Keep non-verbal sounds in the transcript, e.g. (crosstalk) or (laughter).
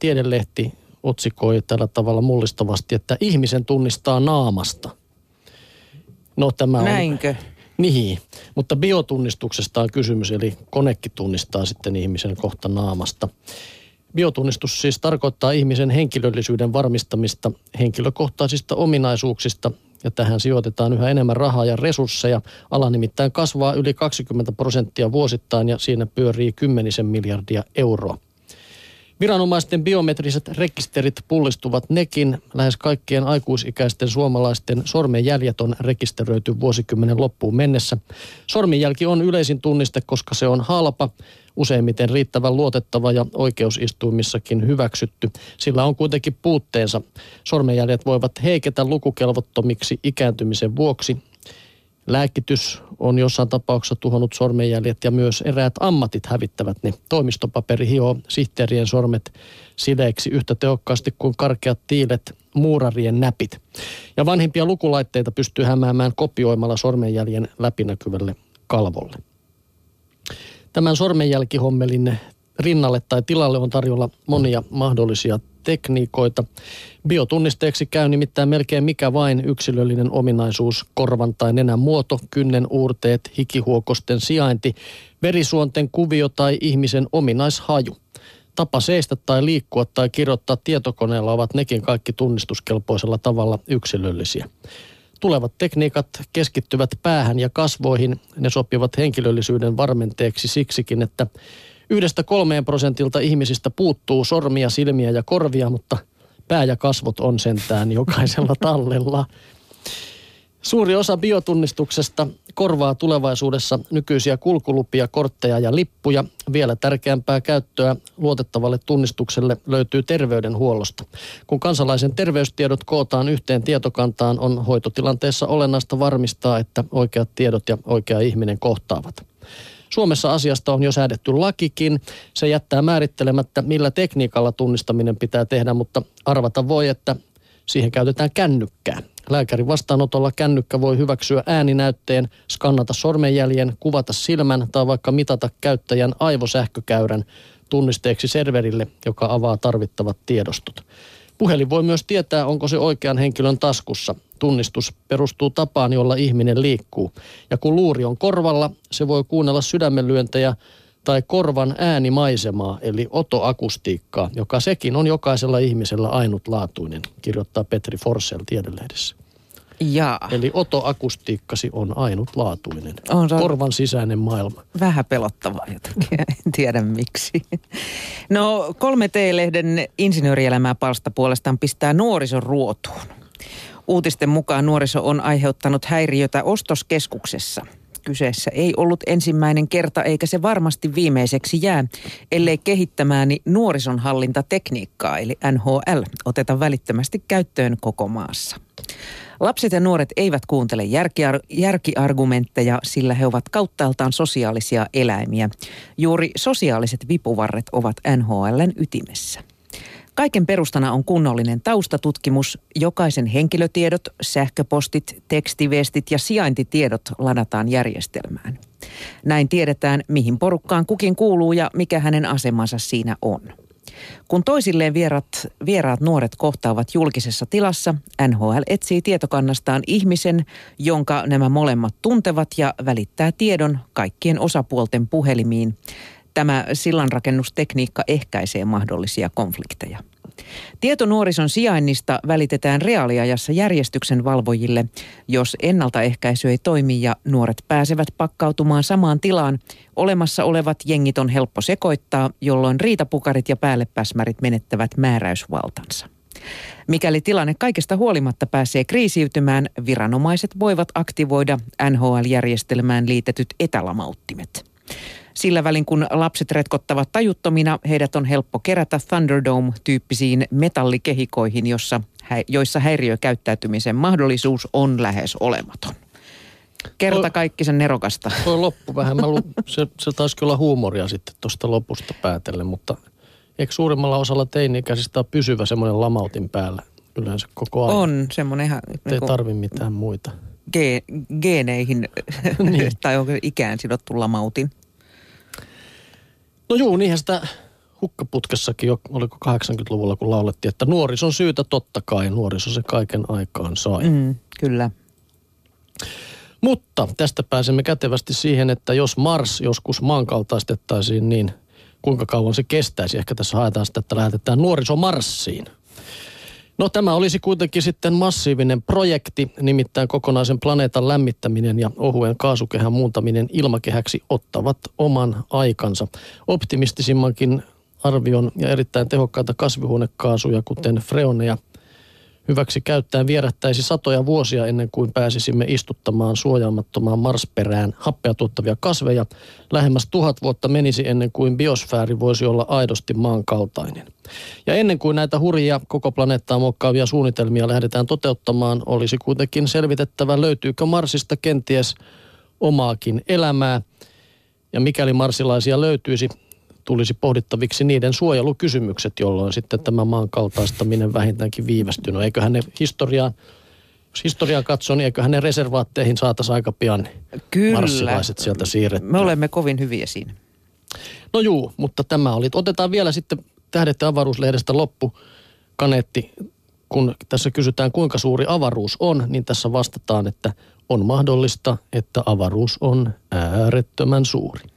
Tiedelehti otsikoi tällä tavalla mullistavasti, että ihmisen tunnistaa naamasta. No tämä on... Näinkö? Niin, mutta biotunnistuksesta on kysymys, eli konekin tunnistaa sitten ihmisen kohta naamasta. Biotunnistus siis tarkoittaa ihmisen henkilöllisyyden varmistamista henkilökohtaisista ominaisuuksista ja tähän sijoitetaan yhä enemmän rahaa ja resursseja. Ala nimittäin kasvaa yli 20 prosenttia vuosittain ja siinä pyörii kymmenisen miljardia euroa. Viranomaisten biometriset rekisterit pullistuvat nekin. Lähes kaikkien aikuisikäisten suomalaisten sormenjäljet on rekisteröity vuosikymmenen loppuun mennessä. Sormenjälki on yleisin tunniste, koska se on halpa, useimmiten riittävän luotettava ja oikeusistuimissakin hyväksytty. Sillä on kuitenkin puutteensa. Sormenjäljet voivat heiketä lukukelvottomiksi ikääntymisen vuoksi Lääkitys on jossain tapauksessa tuhonnut sormenjäljet ja myös eräät ammatit hävittävät ne. Toimistopaperi hioo sihteerien sormet sileiksi yhtä tehokkaasti kuin karkeat tiilet muurarien näpit. Ja vanhimpia lukulaitteita pystyy hämäämään kopioimalla sormenjäljen läpinäkyvälle kalvolle. Tämän sormenjälkihommelin rinnalle tai tilalle on tarjolla monia mahdollisia tekniikoita. Biotunnisteeksi käy nimittäin melkein mikä vain yksilöllinen ominaisuus, korvan tai nenän muoto, kynnen uurteet, hikihuokosten sijainti, verisuonten kuvio tai ihmisen ominaishaju. Tapa seistä tai liikkua tai kirjoittaa tietokoneella ovat nekin kaikki tunnistuskelpoisella tavalla yksilöllisiä. Tulevat tekniikat keskittyvät päähän ja kasvoihin. Ne sopivat henkilöllisyyden varmenteeksi siksikin, että Yhdestä kolmeen prosentilta ihmisistä puuttuu sormia, silmiä ja korvia, mutta pää ja kasvot on sentään jokaisella (laughs) tallella. Suuri osa biotunnistuksesta korvaa tulevaisuudessa nykyisiä kulkulupia, kortteja ja lippuja. Vielä tärkeämpää käyttöä luotettavalle tunnistukselle löytyy terveydenhuollosta. Kun kansalaisen terveystiedot kootaan yhteen tietokantaan, on hoitotilanteessa olennaista varmistaa, että oikeat tiedot ja oikea ihminen kohtaavat. Suomessa asiasta on jo säädetty lakikin. Se jättää määrittelemättä, millä tekniikalla tunnistaminen pitää tehdä, mutta arvata voi, että siihen käytetään kännykkää. Lääkärin vastaanotolla kännykkä voi hyväksyä ääninäytteen, skannata sormenjäljen, kuvata silmän tai vaikka mitata käyttäjän aivosähkökäyrän tunnisteeksi serverille, joka avaa tarvittavat tiedostot. Puhelin voi myös tietää, onko se oikean henkilön taskussa. Tunnistus perustuu tapaan, jolla ihminen liikkuu. Ja kun luuri on korvalla, se voi kuunnella sydämenlyöntejä tai korvan äänimaisemaa, eli otoakustiikkaa, joka sekin on jokaisella ihmisellä ainutlaatuinen, kirjoittaa Petri Forsell tiedelehdessä. Jaa. Eli otoakustiikkasi on ainutlaatuinen. On se Korvan sisäinen maailma. Vähän pelottavaa jotenkin, (laughs) en tiedä miksi. No 3T-lehden insinöörielämää palsta puolestaan pistää nuorison ruotuun. Uutisten mukaan nuoriso on aiheuttanut häiriötä ostoskeskuksessa. Kyseessä ei ollut ensimmäinen kerta eikä se varmasti viimeiseksi jää, ellei kehittämääni nuorisonhallintatekniikkaa eli NHL oteta välittömästi käyttöön koko maassa. Lapset ja nuoret eivät kuuntele järkiar- järkiargumentteja, sillä he ovat kauttaaltaan sosiaalisia eläimiä. Juuri sosiaaliset vipuvarret ovat NHLn ytimessä. Kaiken perustana on kunnollinen taustatutkimus. Jokaisen henkilötiedot, sähköpostit, tekstiviestit ja sijaintitiedot ladataan järjestelmään. Näin tiedetään, mihin porukkaan kukin kuuluu ja mikä hänen asemansa siinä on. Kun toisilleen vierat, vieraat nuoret kohtaavat julkisessa tilassa, NHL etsii tietokannastaan ihmisen, jonka nämä molemmat tuntevat ja välittää tiedon kaikkien osapuolten puhelimiin. Tämä sillanrakennustekniikka ehkäisee mahdollisia konflikteja. Tieto nuorison sijainnista välitetään reaaliajassa järjestyksen valvojille, jos ennaltaehkäisy ei toimi ja nuoret pääsevät pakkautumaan samaan tilaan. Olemassa olevat jengit on helppo sekoittaa, jolloin riitapukarit ja päällepäsmärit menettävät määräysvaltansa. Mikäli tilanne kaikesta huolimatta pääsee kriisiytymään, viranomaiset voivat aktivoida NHL-järjestelmään liitetyt etälamauttimet. Sillä välin kun lapset retkottavat tajuttomina, heidät on helppo kerätä Thunderdome-tyyppisiin metallikehikoihin, jossa, joissa häiriökäyttäytymisen mahdollisuus on lähes olematon. Kerta kaikki sen nerokasta. Tuo loppu vähän, mä lu, (laughs) se, se taisi kyllä huumoria sitten tuosta lopusta päätellen, mutta eikö suurimmalla osalla teini-ikäisistä ole pysyvä semmoinen lamautin päällä yleensä koko ajan? On semmoinen ihan... Ei niin tarvi mitään muita. Ge, geeneihin (laughs) niin. (laughs) tai onko ikään sidottu lamautin? No juu, niinhän sitä hukkaputkessakin jo, oliko 80-luvulla, kun laulettiin, että nuorison syytä totta kai, nuoriso se kaiken aikaan sai. Mm, kyllä. Mutta tästä pääsemme kätevästi siihen, että jos Mars joskus maankaltaistettaisiin, niin kuinka kauan se kestäisi. Ehkä tässä haetaan sitä, että lähetetään nuoriso Marsiin. No tämä olisi kuitenkin sitten massiivinen projekti, nimittäin kokonaisen planeetan lämmittäminen ja ohuen kaasukehän muuntaminen ilmakehäksi ottavat oman aikansa. Optimistisimmankin arvion ja erittäin tehokkaita kasvihuonekaasuja, kuten freoneja, hyväksi käyttäen vierättäisi satoja vuosia ennen kuin pääsisimme istuttamaan suojaamattomaan marsperään happea tuottavia kasveja. Lähemmäs tuhat vuotta menisi ennen kuin biosfääri voisi olla aidosti maan kaltainen. Ja ennen kuin näitä hurjia koko planeettaa muokkaavia suunnitelmia lähdetään toteuttamaan, olisi kuitenkin selvitettävä löytyykö Marsista kenties omaakin elämää. Ja mikäli marsilaisia löytyisi, tulisi pohdittaviksi niiden suojelukysymykset, jolloin sitten tämä maan kaltaistaminen vähintäänkin viivästyy. No eiköhän ne historiaan, jos historiaa katsoo, niin eiköhän ne reservaatteihin saataisiin aika pian Kyllä. marsilaiset sieltä siirrettyä. Me olemme kovin hyviä siinä. No juu, mutta tämä oli. Otetaan vielä sitten Tähdet avaruuslehdestä loppu kaneetti. Kun tässä kysytään, kuinka suuri avaruus on, niin tässä vastataan, että on mahdollista, että avaruus on äärettömän suuri.